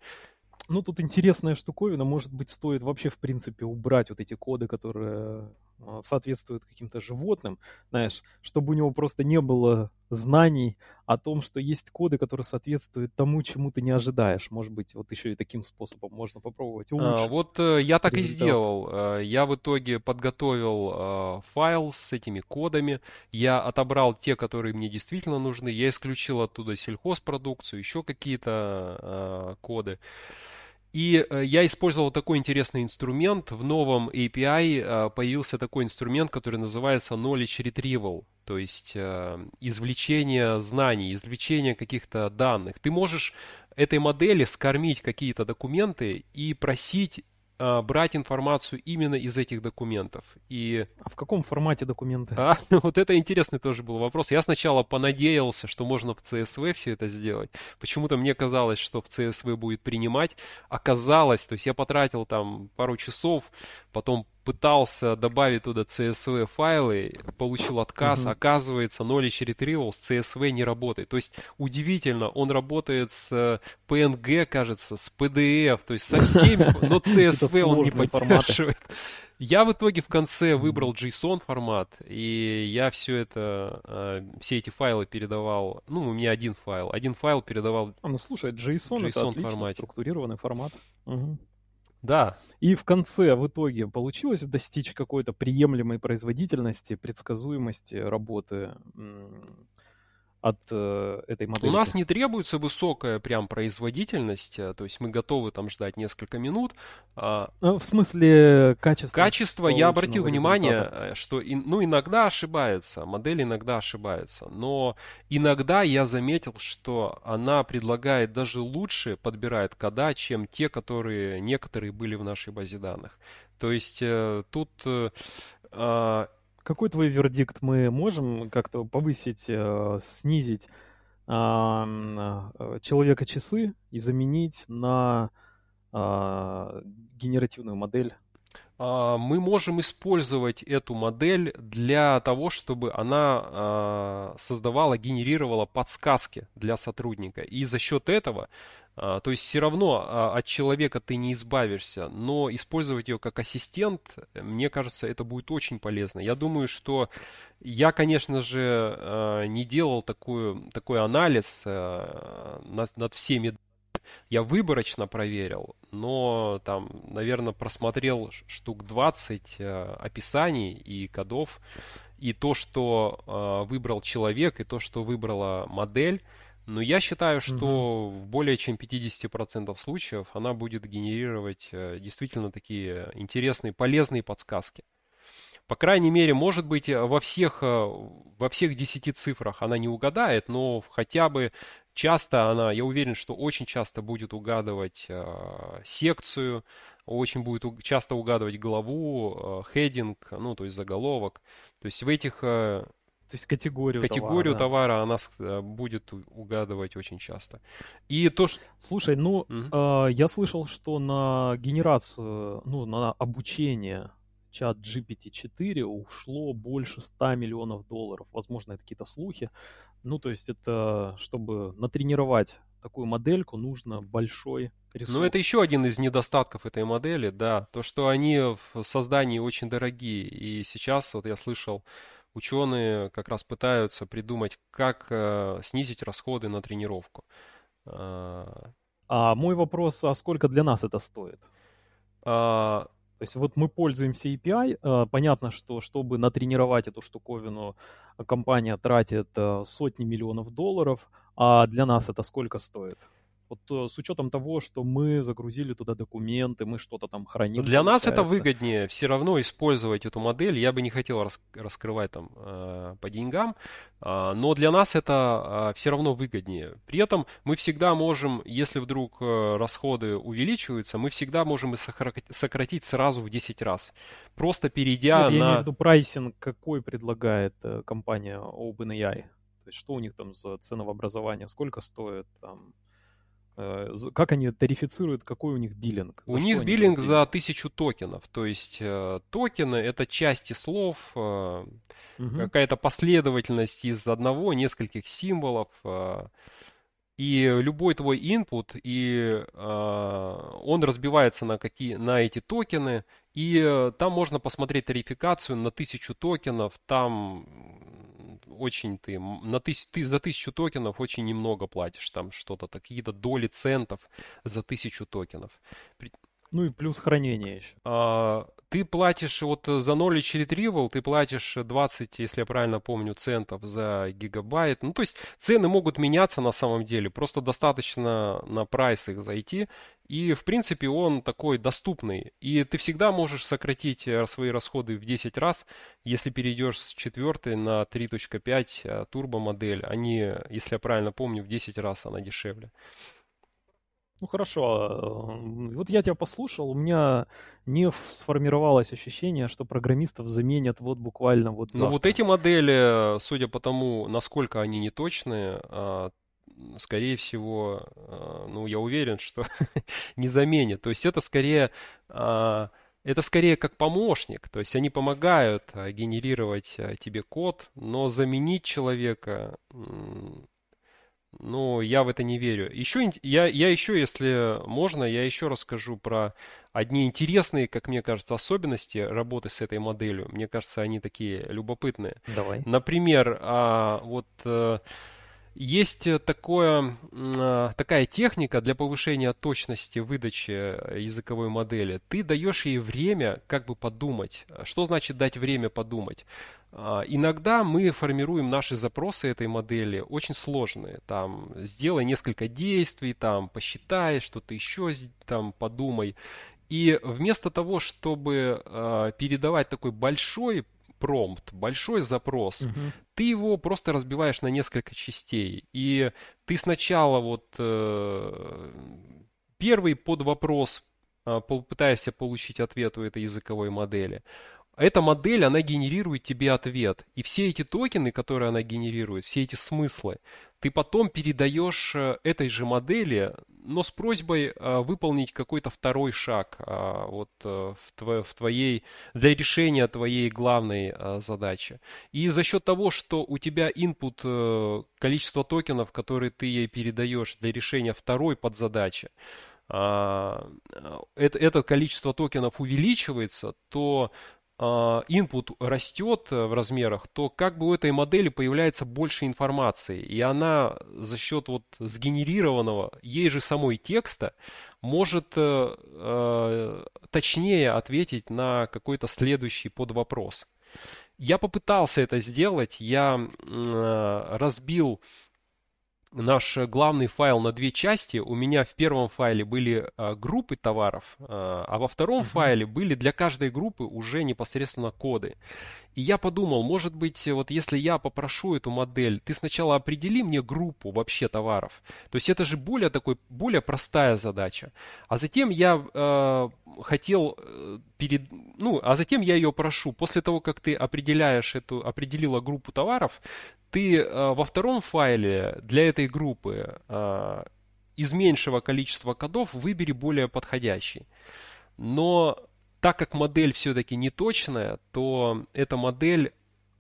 Ну, тут интересная штуковина. Может быть, стоит вообще, в принципе, убрать вот эти коды, которые а, соответствуют каким-то животным, знаешь, чтобы у него просто не было знаний о том, что есть коды, которые соответствуют тому, чему ты не ожидаешь. Может быть, вот еще и таким способом можно попробовать улучшить. А, вот э, я так результат. и сделал. Э, я в итоге подготовил э, файл с этими кодами. Я отобрал те, которые мне действительно нужны. Я исключил оттуда сельхозпродукцию, еще какие-то коды. И э, я использовал такой интересный инструмент. В новом API э, появился такой инструмент, который называется Knowledge Retrieval, то есть э, извлечение знаний, извлечение каких-то данных. Ты можешь этой модели скормить какие-то документы и просить а, брать информацию именно из этих документов. И... А в каком формате документы? А, вот это интересный тоже был вопрос. Я сначала понадеялся, что можно в CSV все это сделать. Почему-то мне казалось, что в CSV будет принимать. Оказалось, то есть я потратил там пару часов, потом пытался добавить туда CSV файлы, получил отказ, uh-huh. оказывается, Knowledge Retrieval с CSV не работает. То есть удивительно, он работает с PNG, кажется, с PDF, то есть со всеми, но CSV он не поддерживает. Я в итоге в конце выбрал JSON формат, и я все это, э, все эти файлы передавал, ну, у меня один файл, один файл передавал А, ну слушай, JSON, JSON это отлично формате. структурированный формат. Угу. Да. И в конце, в итоге, получилось достичь какой-то приемлемой производительности, предсказуемости работы от э, этой модели. У нас не требуется высокая прям производительность, э, то есть мы готовы там ждать несколько минут. А... Ну, в смысле качества? Качество, я обратил внимание, результата. Э, что ну, иногда ошибается, модель иногда ошибается, но иногда я заметил, что она предлагает даже лучше, подбирает кода, чем те, которые некоторые были в нашей базе данных. То есть э, тут э, какой твой вердикт? Мы можем как-то повысить, э, снизить э, человека часы и заменить на э, генеративную модель? А, мы можем использовать эту модель для того, чтобы она а, создавала, генерировала подсказки для сотрудника. И за счет этого а, то есть все равно а, от человека ты не избавишься, но использовать ее как ассистент, мне кажется, это будет очень полезно. Я думаю, что я, конечно же, а, не делал такую, такой анализ над, над всеми. Я выборочно проверил, но там, наверное, просмотрел штук 20 описаний и кодов. И то, что выбрал человек, и то, что выбрала модель, но я считаю, что угу. в более чем 50% случаев она будет генерировать э, действительно такие интересные, полезные подсказки. По крайней мере, может быть, э, во всех, э, во всех 10 цифрах она не угадает, но хотя бы часто она, я уверен, что очень часто будет угадывать секцию, очень будет часто угадывать главу, хединг, ну, то есть заголовок. То есть в этих то есть категорию, категорию товара, да. она э, будет угадывать очень часто. И то, что... Слушай, ну, угу. э, я слышал, что на генерацию, ну, на обучение чат GPT-4 ушло больше 100 миллионов долларов. Возможно, это какие-то слухи. Ну, то есть это, чтобы натренировать такую модельку, нужно большой ресурс. Ну, это еще один из недостатков этой модели, да. То, что они в создании очень дорогие. И сейчас, вот я слышал, ученые как раз пытаются придумать, как э, снизить расходы на тренировку. А, а мой вопрос, а сколько для нас это стоит? А... То есть вот мы пользуемся API, а, понятно, что чтобы натренировать эту штуковину, компания тратит а, сотни миллионов долларов, а для нас это сколько стоит? Вот э, с учетом того, что мы загрузили туда документы, мы что-то там храним. Для нас это выгоднее все равно использовать эту модель. Я бы не хотел рас- раскрывать там э, по деньгам, э, но для нас это э, все равно выгоднее. При этом мы всегда можем, если вдруг э, расходы увеличиваются, мы всегда можем и сократить сразу в 10 раз. Просто перейдя Нет, на... Я имею в виду pricing, какой предлагает э, компания OpenAI. То есть что у них там за ценообразование, сколько стоит там как они тарифицируют, какой у них биллинг? у них биллинг за тысячу токенов. То есть э, токены это части слов, угу. какая-то последовательность из одного, нескольких символов. И любой твой input, и он разбивается на, какие, на эти токены, и там можно посмотреть тарификацию на тысячу токенов, там очень ты, на тысяч, ты за тысячу токенов очень немного платишь, там что-то, какие-то доли центов за тысячу токенов. Ну и плюс хранение еще. А, ты платишь вот за Knowledge Retrieval, ты платишь 20, если я правильно помню, центов за гигабайт. Ну, то есть цены могут меняться на самом деле. Просто достаточно на прайс их зайти. И, в принципе, он такой доступный. И ты всегда можешь сократить э, свои расходы в 10 раз, если перейдешь с 4 на 3.5 э, турбо модель. Они, если я правильно помню, в 10 раз она дешевле. Ну хорошо, э, вот я тебя послушал, у меня не сформировалось ощущение, что программистов заменят вот буквально вот завтра. Ну вот эти модели, судя по тому, насколько они неточные, а, скорее всего, а, ну я уверен, что не заменят. То есть это скорее а, это скорее как помощник, то есть они помогают а, генерировать а, тебе код, но заменить человека, ну, я в это не верю. Еще, я, я еще, если можно, я еще расскажу про одни интересные, как мне кажется, особенности работы с этой моделью. Мне кажется, они такие любопытные. Давай. Например, а, вот э, есть такое, а, такая техника для повышения точности выдачи языковой модели. Ты даешь ей время как бы подумать. Что значит дать время подумать? А, иногда мы формируем наши запросы этой модели очень сложные. Там, сделай несколько действий, там, посчитай, что-то еще там, подумай. И вместо того, чтобы э, передавать такой большой промпт, большой запрос, угу. ты его просто разбиваешь на несколько частей. И ты сначала вот э, первый под вопрос э, попытаешься получить ответ у этой языковой модели. Эта модель, она генерирует тебе ответ. И все эти токены, которые она генерирует, все эти смыслы, ты потом передаешь э, этой же модели, но с просьбой э, выполнить какой-то второй шаг э, вот, в, в твоей, для решения твоей главной задачи. И за счет того, что у тебя input, количество токенов, которые ты ей передаешь для решения второй подзадачи, это, это количество токенов увеличивается, то а, input растет э, в размерах, то как бы у этой модели появляется больше информации. И она за счет вот сгенерированного ей же самой текста может э, э, точнее ответить на какой-то следующий подвопрос. Я попытался это сделать, я э, разбил наш главный файл на две части. У меня в первом файле были а, группы товаров, а, а во втором uh-huh. файле были для каждой группы уже непосредственно коды. И я подумал, может быть, вот если я попрошу эту модель, ты сначала определи мне группу вообще товаров. То есть это же более такой, более простая задача. А затем я э, хотел э, перед, ну, а затем я ее прошу. После того, как ты определяешь эту, определила группу товаров, ты э, во втором файле для этой группы э, из меньшего количества кодов выбери более подходящий. Но так как модель все-таки не точная, то эта модель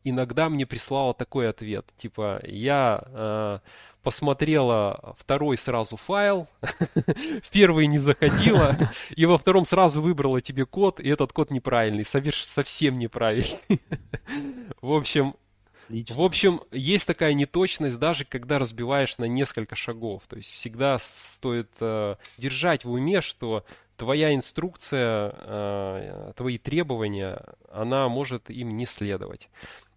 иногда мне прислала такой ответ. Типа, я э, посмотрела второй сразу файл, в первый не заходила, и во втором сразу выбрала тебе код, и этот код неправильный, совсем неправильный. В общем, Отлично. В общем, есть такая неточность, даже когда разбиваешь на несколько шагов. То есть всегда стоит э, держать в уме, что твоя инструкция, э, твои требования, она может им не следовать.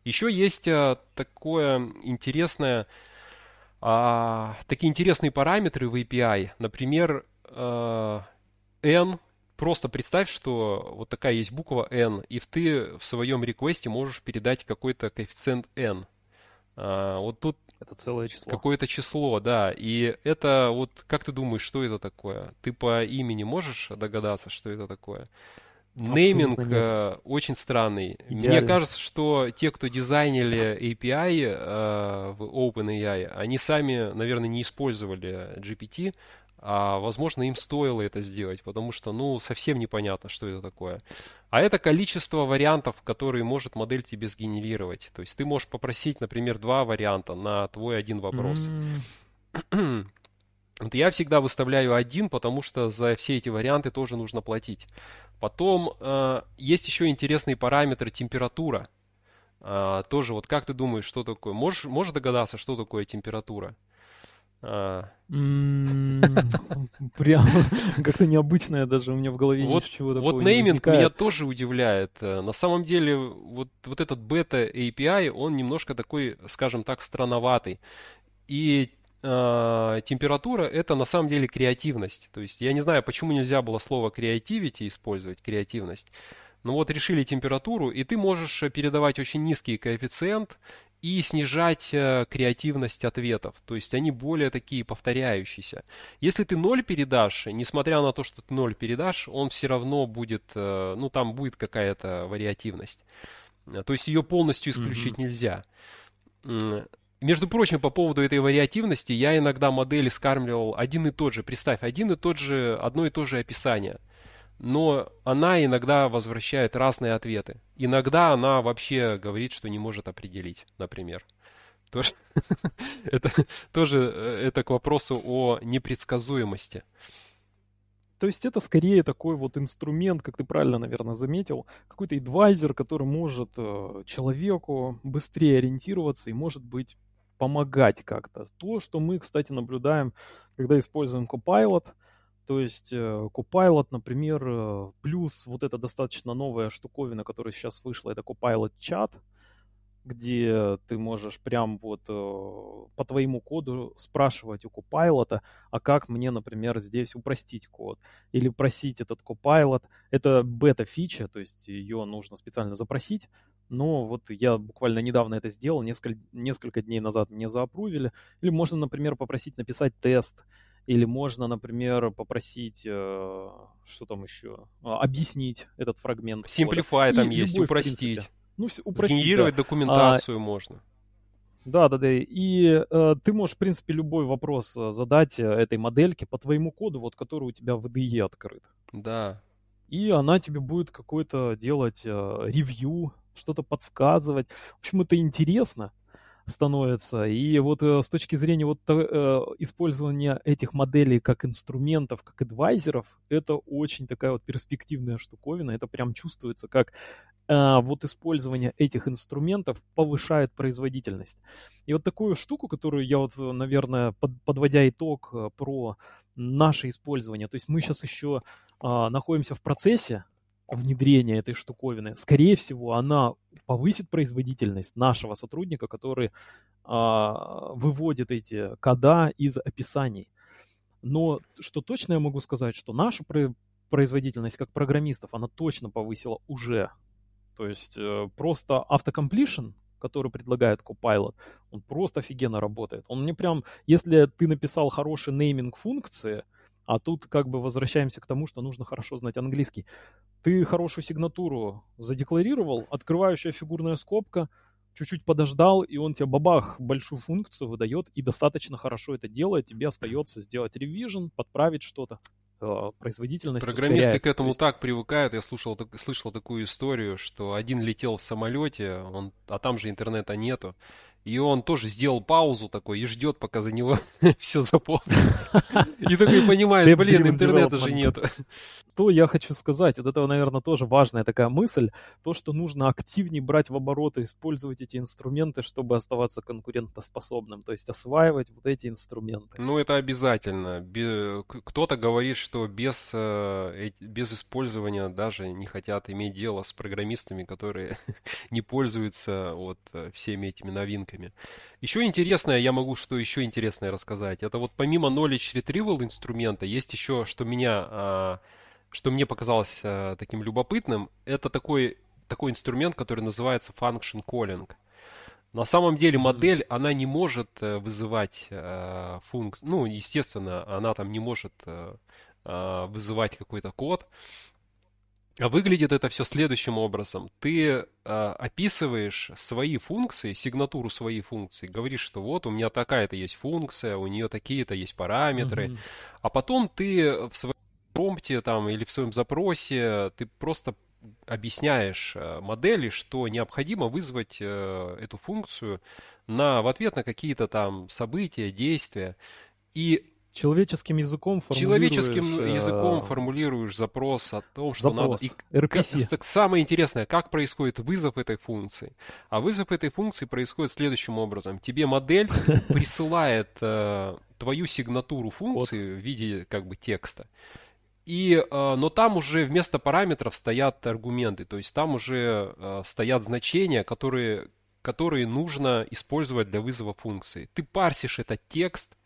Еще есть э, такое интересное, э, такие интересные параметры в API. Например, э, n Просто представь, что вот такая есть буква n, и ты в своем реквесте можешь передать какой-то коэффициент n. А, вот тут это целое число. Какое-то число, да. И это вот, как ты думаешь, что это такое? Ты по имени можешь догадаться, что это такое? Нейминг э, очень странный. Идеально. Мне кажется, что те, кто дизайнили API э, в OpenAI, они сами, наверное, не использовали GPT, а, возможно, им стоило это сделать, потому что, ну, совсем непонятно, что это такое. А это количество вариантов, которые может модель тебе сгенерировать. То есть ты можешь попросить, например, два варианта на твой один вопрос. Mm. Вот я всегда выставляю один, потому что за все эти варианты тоже нужно платить. Потом э, есть еще интересный параметр температура. Э, тоже вот как ты думаешь, что такое? Можешь, можешь догадаться, что такое температура? А. Прям как-то необычное даже у меня в голове вот, ничего такого Вот нейминг меня тоже удивляет. Э, на самом деле вот, вот этот бета API, он немножко такой, скажем так, странноватый. И э, температура это на самом деле креативность. То есть я не знаю, почему нельзя было слово creativity использовать, креативность. Но вот решили температуру, и ты можешь передавать очень низкий коэффициент, и снижать э, креативность ответов. То есть они более такие повторяющиеся. Если ты ноль передашь, несмотря на то, что ты ноль передашь, он все равно будет, э, ну там будет какая-то вариативность. То есть ее полностью исключить mm-hmm. нельзя. Между прочим, по поводу этой вариативности, я иногда модели скармливал один и тот же. Представь, один и тот же, одно и то же описание. Но она иногда возвращает разные ответы. Иногда она вообще говорит, что не может определить, например. Тоже, это тоже э, это к вопросу о непредсказуемости. То есть это скорее такой вот инструмент, как ты правильно, наверное, заметил, какой-то адвайзер, который может э, человеку быстрее ориентироваться и, может быть, помогать как-то. То, что мы, кстати, наблюдаем, когда используем Copilot, то есть э, Copilot, например, э, плюс вот эта достаточно новая штуковина, которая сейчас вышла, это Copilot чат, где ты можешь прям вот э, по твоему коду спрашивать у Copilot, а как мне, например, здесь упростить код, или просить этот Copilot. Это бета-фича, то есть ее нужно специально запросить, но вот я буквально недавно это сделал, несколько, несколько дней назад мне заапрувили. Или можно, например, попросить написать тест, или можно, например, попросить, э, что там еще, а, объяснить этот фрагмент. Simplify там есть, любой, упростить. Ну, упростить, Сгенерировать да. документацию а, можно. Да, да, да. И э, ты можешь, в принципе, любой вопрос э, задать э, этой модельке по твоему коду, вот который у тебя в IDE открыт. Да. И она тебе будет какой-то делать э, ревью, что-то подсказывать. В общем, это интересно становится. И вот э, с точки зрения вот э, использования этих моделей как инструментов, как адвайзеров, это очень такая вот перспективная штуковина. Это прям чувствуется, как э, вот использование этих инструментов повышает производительность. И вот такую штуку, которую я вот, наверное, под, подводя итог э, про наше использование, то есть мы сейчас еще э, находимся в процессе внедрения этой штуковины, скорее всего, она повысит производительность нашего сотрудника, который а, выводит эти кода из описаний. Но что точно я могу сказать, что наша производительность как программистов, она точно повысила уже. То есть э, просто автокомплишн, который предлагает Copilot, он просто офигенно работает. Он мне прям, если ты написал хороший нейминг функции, а тут как бы возвращаемся к тому, что нужно хорошо знать английский. Ты хорошую сигнатуру задекларировал, открывающая фигурная скобка, чуть-чуть подождал, и он тебе бабах большую функцию выдает и достаточно хорошо это делает. Тебе остается сделать ревизион, подправить что-то э, производительность Программисты к этому есть... так привыкают. Я слушал, слышал такую историю, что один летел в самолете, он, а там же интернета нету. И он тоже сделал паузу такой и ждет, пока за него все заполнится. И такой понимает, блин, интернета же нет что я хочу сказать? Вот это, наверное, тоже важная такая мысль. То, что нужно активнее брать в обороты, использовать эти инструменты, чтобы оставаться конкурентоспособным. То есть осваивать вот эти инструменты. Ну, это обязательно. Кто-то говорит, что без, э, без использования даже не хотят иметь дело с программистами, которые не пользуются вот э, всеми этими новинками. Еще интересное, я могу что еще интересное рассказать. Это вот помимо Knowledge Retrieval инструмента, есть еще, что меня а, что мне показалось э, таким любопытным, это такой, такой инструмент, который называется function calling. На самом деле модель, она не может э, вызывать э, функцию, ну, естественно, она там не может э, э, вызывать какой-то код. А выглядит это все следующим образом. Ты э, описываешь свои функции, сигнатуру своей функции, говоришь, что вот у меня такая-то есть функция, у нее такие-то есть параметры, mm-hmm. а потом ты в своей промпте там или в своем запросе ты просто объясняешь э, модели, что необходимо вызвать э, эту функцию на, в ответ на какие-то там события, действия. И человеческим языком формулируешь... Человеческим э, языком формулируешь запрос о том, что запрос, надо... И RPC. Как, самое интересное, как происходит вызов этой функции. А вызов этой функции происходит следующим образом. Тебе модель присылает э, твою сигнатуру функции вот. в виде как бы текста. И, э, но там уже вместо параметров стоят аргументы, то есть там уже стоят значения, которые, которые нужно использовать для вызова функции. Ты парсишь этот текст,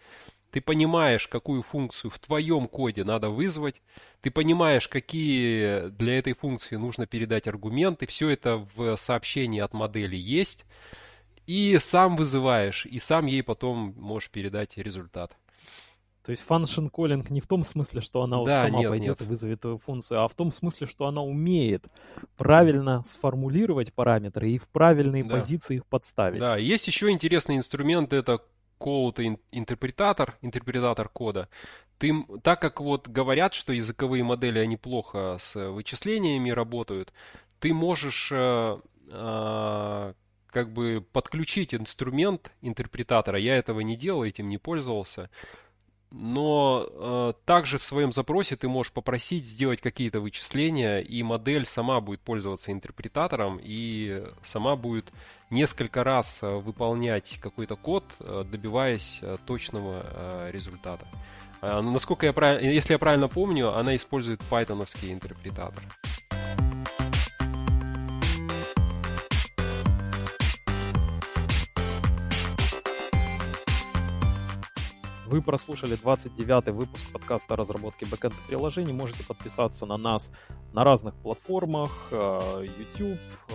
ты понимаешь, какую функцию в твоем коде надо вызвать, ты понимаешь, какие для этой функции нужно передать аргументы, все это в сообщении от модели есть, и сам вызываешь, и сам ей потом можешь передать результат. То есть function calling не в том смысле, что она вот да, сама нет, пойдет нет. и вызовет эту функцию, а в том смысле, что она умеет правильно сформулировать параметры и в правильные да. позиции их подставить. Да, есть еще интересный инструмент, это Code интерпретатор, интерпретатор кода, ты, так как вот говорят, что языковые модели, они плохо с вычислениями работают, ты можешь э, э, как бы подключить инструмент интерпретатора. Я этого не делал, этим не пользовался. Но э, также в своем запросе ты можешь попросить сделать какие-то вычисления, и модель сама будет пользоваться интерпретатором и сама будет несколько раз э, выполнять какой-то код, э, добиваясь э, точного результата. Насколько я если я правильно помню, она использует пайтоновский интерпретатор. Вы прослушали 29-й выпуск подкаста о разработке бэкэндных приложений. Можете подписаться на нас на разных платформах, э, YouTube, э,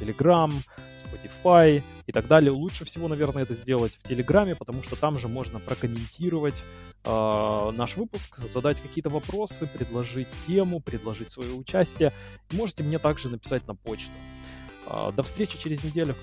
Telegram, Spotify и так далее. Лучше всего, наверное, это сделать в Телеграме, потому что там же можно прокомментировать э, наш выпуск, задать какие-то вопросы, предложить тему, предложить свое участие. можете мне также написать на почту. До встречи через неделю.